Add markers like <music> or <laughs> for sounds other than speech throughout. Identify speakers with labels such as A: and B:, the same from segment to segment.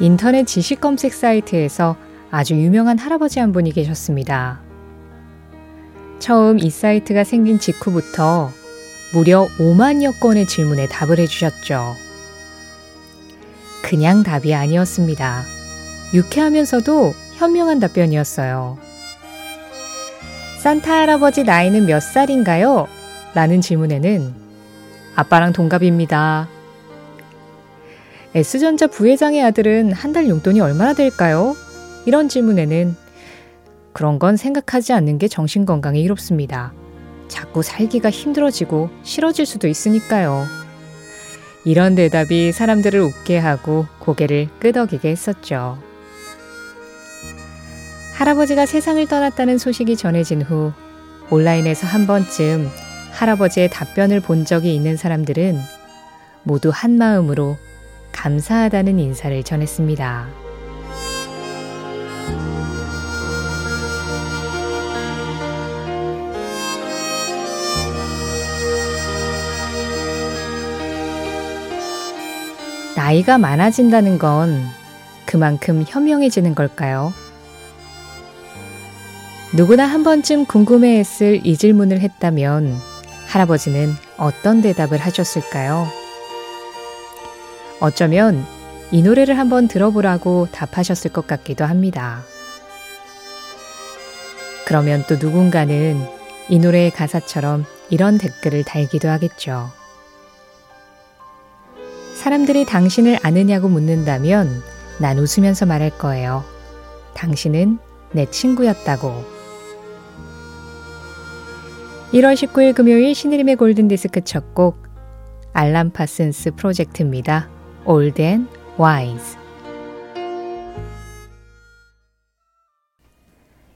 A: 인터넷 지식 검색 사이트에서 아주 유명한 할아버지 한 분이 계셨습니다. 처음 이 사이트가 생긴 직후부터 무려 5만여 건의 질문에 답을 해주셨죠. 그냥 답이 아니었습니다. 유쾌하면서도 현명한 답변이었어요. 산타 할아버지 나이는 몇 살인가요? 라는 질문에는 아빠랑 동갑입니다. S전자 부회장의 아들은 한 달 용돈이 얼마나 될까요? 이런 질문에는 그런 건 생각하지 않는 게 정신건강에 이롭습니다. 자꾸 살기가 힘들어지고 싫어질 수도 있으니까요. 이런 대답이 사람들을 웃게 하고 고개를 끄덕이게 했었죠. 할아버지가 세상을 떠났다는 소식이 전해진 후 온라인에서 한 번쯤 할아버지의 답변을 본 적이 있는 사람들은 모두 한 마음으로 감사하다는 인사를 전했습니다. 나이가 많아진다는 건 그만큼 현명해지는 걸까요? 누구나 한 번쯤 궁금해했을 이 질문을 했다면 할아버지는 어떤 대답을 하셨을까요? 어쩌면 이 노래를 한번 들어보라고 답하셨을 것 같기도 합니다. 그러면 또 누군가는 이 노래의 가사처럼 이런 댓글을 달기도 하겠죠. 사람들이 당신을 아느냐고 묻는다면 난 웃으면서 말할 거예요. 당신은 내 친구였다고. 1월 19일 금요일 신의림의 골든디스크 첫 곡 알람 파슨스 프로젝트입니다. Old and Wise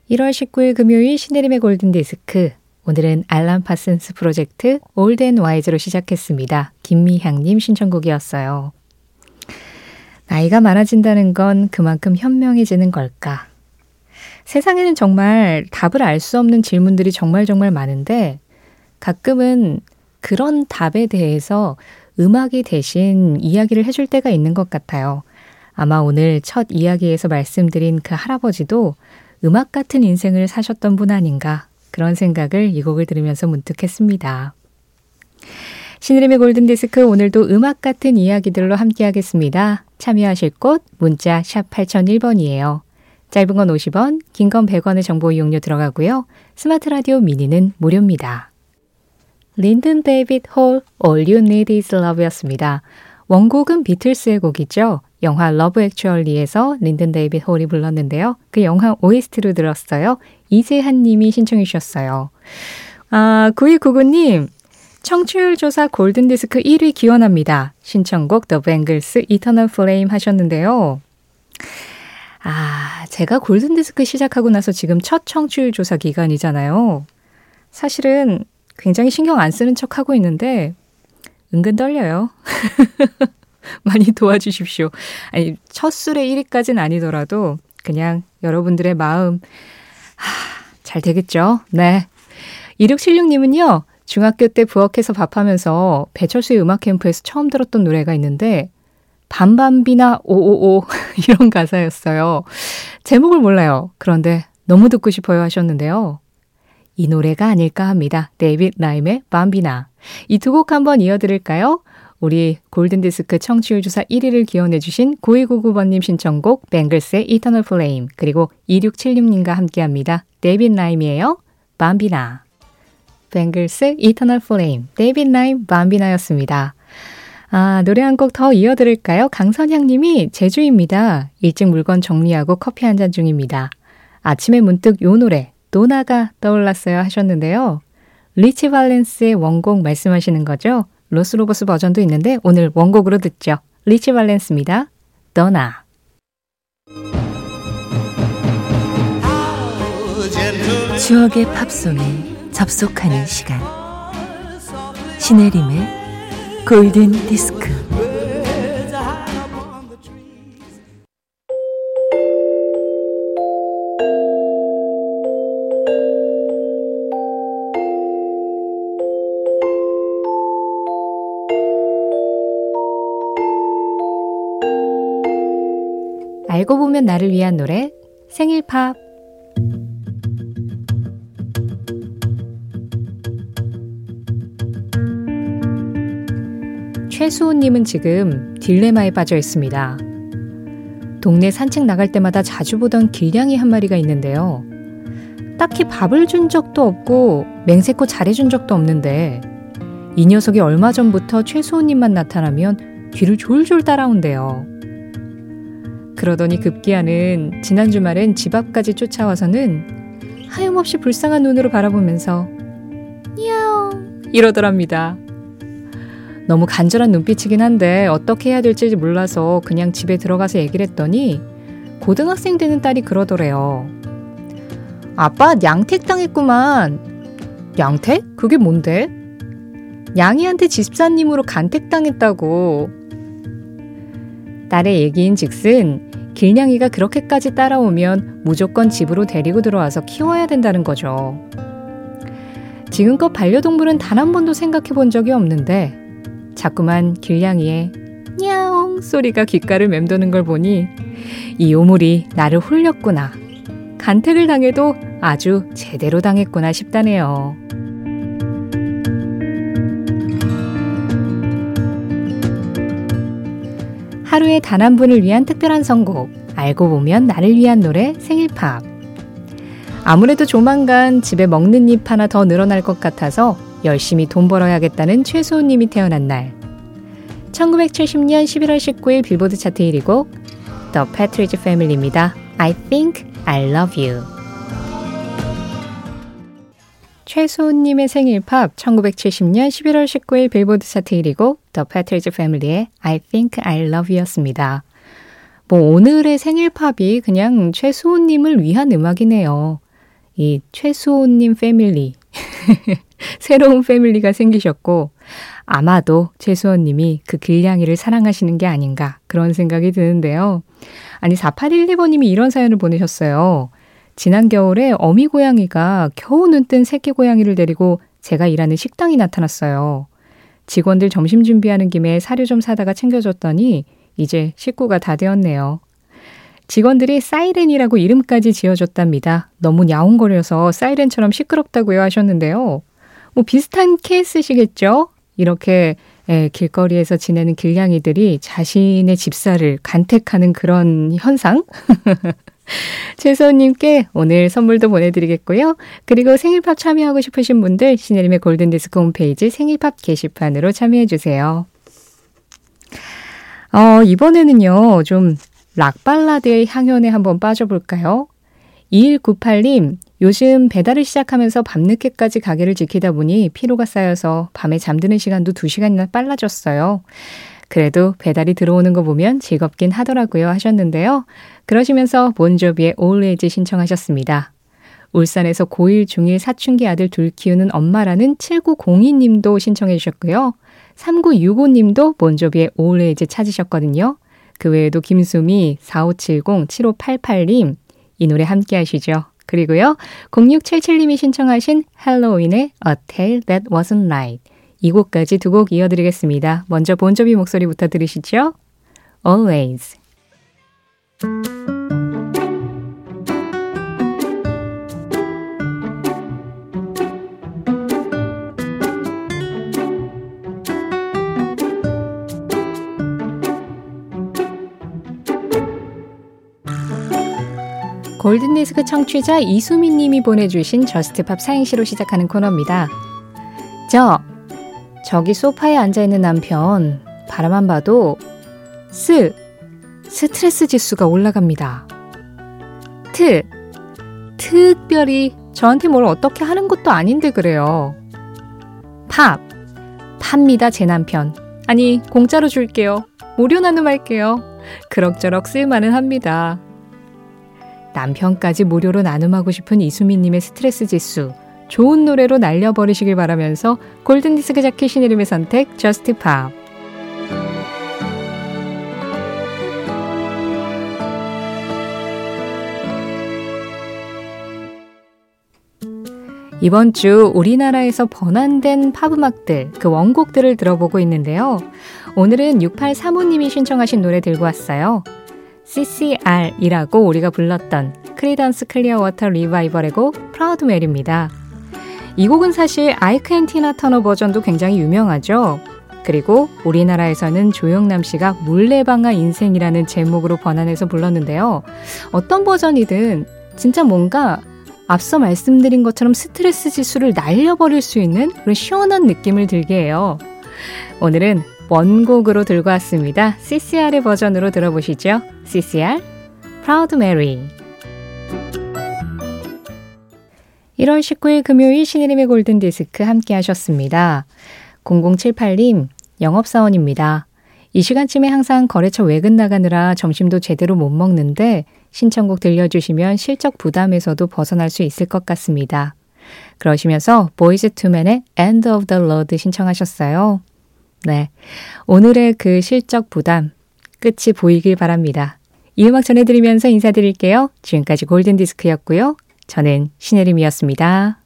A: 1월 19일 금요일 신혜림의 골든디스크 오늘은 알람 파슨스 프로젝트 and Wise로 시작했습니다. 김미향님 신청곡이었어요. 나이가 많아진다는 건 그만큼 현명해지는 걸까? 세상에는 정말 답을 알 수 없는 질문들이 정말 정말 많은데 가끔은 그런 답에 대해서 음악이 대신 이야기를 해줄 때가 있는 것 같아요. 아마 오늘 첫 이야기에서 말씀드린 그 할아버지도 음악 같은 인생을 사셨던 분 아닌가 그런 생각을 이 곡을 들으면서 문득 했습니다. 신혜림의 골든디스크 오늘도 음악 같은 이야기들로 함께하겠습니다. 참여하실 곳 문자 샵 8001번이에요. 짧은 건 50원, 긴 건 100원의 정보 이용료 들어가고요. 스마트 라디오 미니는 무료입니다. 린든 데이빗 홀 All You Need Is Love였습니다. 원곡은 비틀스의 곡이죠. 영화 Love Actually에서 린든 데이빗 홀이 불렀는데요. 그 영화 OST로 들었어요. 이재한 님이 신청해 주셨어요. 아, 9299님, 청취율 조사 골든디스크 1위 기원합니다. 신청곡 The Bangles Eternal Flame 하셨는데요. 아, 제가 골든디스크 시작하고 나서 지금 첫 청취율 조사 기간이잖아요. 사실은 굉장히 신경 안 쓰는 척 하고 있는데, 은근 떨려요. <laughs> 많이 도와주십시오. 아니, 첫 술에 1위까지는 아니더라도, 그냥 여러분들의 마음, 하, 잘 되겠죠? 네. 2676님은요, 중학교 때 부엌에서 밥하면서 배철수의 음악 캠프에서 처음 들었던 노래가 있는데, 밤밤비나 오오오 <laughs> 이런 가사였어요. 제목을 몰라요. 그런데 너무 듣고 싶어요 하셨는데요. 이 노래가 아닐까 합니다. 데이빗 라임의 Bambina. 이 두 곡 한번 이어드릴까요? 우리 골든디스크 청취율 조사 1위를 기원해주신 9299번님 신청곡 뱅글스의 Eternal Flame 그리고 2676님과 함께합니다. 데이빗 라임이에요. Bambina. 뱅글스 Eternal Flame 데이빗 라임 Bambina였습니다. 아, 노래 한 곡 더 이어드릴까요? 강선향 님이 제주입니다. 일찍 물건 정리하고 커피 한 잔 중입니다. 아침에 문득 요 노래, Donna가 떠올랐어요 하셨는데요. 리치 발렌스의 원곡 말씀하시는 거죠? 로스 로보스 버전도 있는데 오늘 원곡으로 듣죠. 리치 발렌스입니다. Donna.
B: 추억의 팝송에 접속하는 시간. 신혜림의 골든 디스크
A: 알고 보면 나를 위한 노래 생일 팝 최수호님은 지금 딜레마에 빠져 있습니다. 동네 산책 나갈 때마다 자주 보던 길냥이 한 마리가 있는데요. 딱히 밥을 준 적도 없고 맹세코 잘해준 적도 없는데 이 녀석이 얼마 전부터 최수호님만 나타나면 뒤를 졸졸 따라온대요. 그러더니 급기야는 지난 주말엔 집 앞까지 쫓아와서는 하염없이 불쌍한 눈으로 바라보면서 야옹 이러더랍니다. 너무 간절한 눈빛이긴 한데 어떻게 해야 될지 몰라서 그냥 집에 들어가서 얘기를 했더니 고등학생 되는 딸이 그러더래요. 아빠 양택 당했구만. 양택? 그게 뭔데? 양이한테 집사님으로 간택 당했다고. 딸의 얘기인 즉슨 길냥이가 그렇게까지 따라오면 무조건 집으로 데리고 들어와서 키워야 된다는 거죠. 지금껏 반려동물은 단 한 번도 생각해 본 적이 없는데 자꾸만 길냥이의 냐옹 소리가 귓가를 맴도는 걸 보니 이 요물이 나를 홀렸구나. 간택을 당해도 아주 제대로 당했구나 싶다네요. 하루에 단 한 분을 위한 특별한 선곡, 알고 보면 나를 위한 노래 생일팝. 아무래도 조만간 집에 먹는 잎 하나 더 늘어날 것 같아서 열심히 돈 벌어야겠다는 최소호님이 태어난 날. 1970년 11월 19일 빌보드 차트 1위고 The Patridge Family입니다. I think I love you. 최소님의 생일 팝 1970년 11월 19일 빌보드 차트 1위고 The Patridge Family의 I Think I Love You였습니다. 뭐 오늘의 생일 팝이 그냥 최수호님을 위한 음악이네요. 이 최수호님 패밀리 <laughs> 새로운 패밀리가 생기셨고 아마도 최수호님이 그 길냥이를 사랑하시는 게 아닌가 그런 생각이 드는데요. 아니 4812번님이 이런 사연을 보내셨어요. 지난 겨울에 어미 고양이가 겨우 눈 뜬 새끼 고양이를 데리고 제가 일하는 식당이 나타났어요. 직원들 점심 준비하는 김에 사료 좀 사다가 챙겨줬더니 이제 식구가 다 되었네요. 직원들이 사이렌이라고 이름까지 지어줬답니다. 너무 야옹거려서 사이렌처럼 시끄럽다고요 하셨는데요. 뭐 비슷한 케이스시겠죠? 이렇게 예, 길거리에서 지내는 길냥이들이 자신의 집사를 간택하는 그런 현상? <laughs> <laughs> 최소님께 오늘 선물도 보내드리겠고요. 그리고 생일팝 참여하고 싶으신 분들 신혜림의 골든디스크 홈페이지 생일팝 게시판으로 참여해주세요. 어, 이번에는요, 좀 락발라드의 향연에 한번 빠져볼까요? 2198님, 요즘 배달을 시작하면서 밤늦게까지 가게를 지키다 보니 피로가 쌓여서 밤에 잠드는 시간도 2시간이나 빨라졌어요. 그래도 배달이 들어오는 거 보면 즐겁긴 하더라고요 하셨는데요. 그러시면서 본조비의 Always 신청하셨습니다. 울산에서 고1 중1 사춘기 아들 둘 키우는 엄마라는 7902님도 신청해 주셨고요. 3965님도 본조비의 Always 찾으셨거든요. 그 외에도 김수미, 4570, 7588님 이 노래 함께 하시죠. 그리고요. 0677님이 신청하신 할로윈의 A Tale That Wasn't Right 이 곡까지 두 곡 이어드리겠습니다. 먼저 본조비 목소리부터 들으시죠. Always 골든디스크 청취자 이수민 님이 보내주신 Just Pop 사행시로 시작하는 코너입니다. 저, 저기 소파에 앉아있는 남편, 바라만 봐도 스, 스트레스 지수가 올라갑니다. 트, 특별히 저한테 뭘 어떻게 하는 것도 아닌데 그래요. 팝, 팝니다 제 남편. 아니 공짜로 줄게요. 무료 나눔할게요. 그럭저럭 쓸만은 합니다. 남편까지 무료로 나눔하고 싶은 이수민님의 스트레스 지수. 좋은 노래로 날려버리시길 바라면서 골든디스크 자켓 신혜림의 선택, 저스트 팝. 이번 주 우리나라에서 번안된 팝음악들, 그 원곡들을 들어보고 있는데요. 오늘은 6835님이 신청하신 노래 들고 왔어요. CCR이라고 우리가 불렀던 크리던스 클리어 워터 리바이벌의 곡 Proud Mary입니다. 이 곡은 사실 아이크 앤 티나 터너 버전도 굉장히 유명하죠. 그리고 우리나라에서는 조영남 씨가 물레방아 인생이라는 제목으로 번안해서 불렀는데요. 어떤 버전이든 진짜 뭔가 앞서 말씀드린 것처럼 스트레스 지수를 날려버릴 수 있는 그런 시원한 느낌을 들게 해요. 오늘은 원곡으로 들고 왔습니다. CCR의 버전으로 들어보시죠. CCR, Proud Mary. 1월 19일 금요일 신혜림의 골든디스크 함께 하셨습니다. 0078님, 영업사원입니다. 이 시간쯤에 항상 거래처 외근 나가느라 점심도 제대로 못 먹는데 신청곡 들려주시면 실적 부담에서도 벗어날 수 있을 것 같습니다. 그러시면서 보이즈 투맨의 End of the Road 신청하셨어요. 네. 오늘의 그 실적 부담 끝이 보이길 바랍니다. 이 음악 전해드리면서 인사드릴게요. 지금까지 골든디스크였고요. 저는 신혜림이었습니다.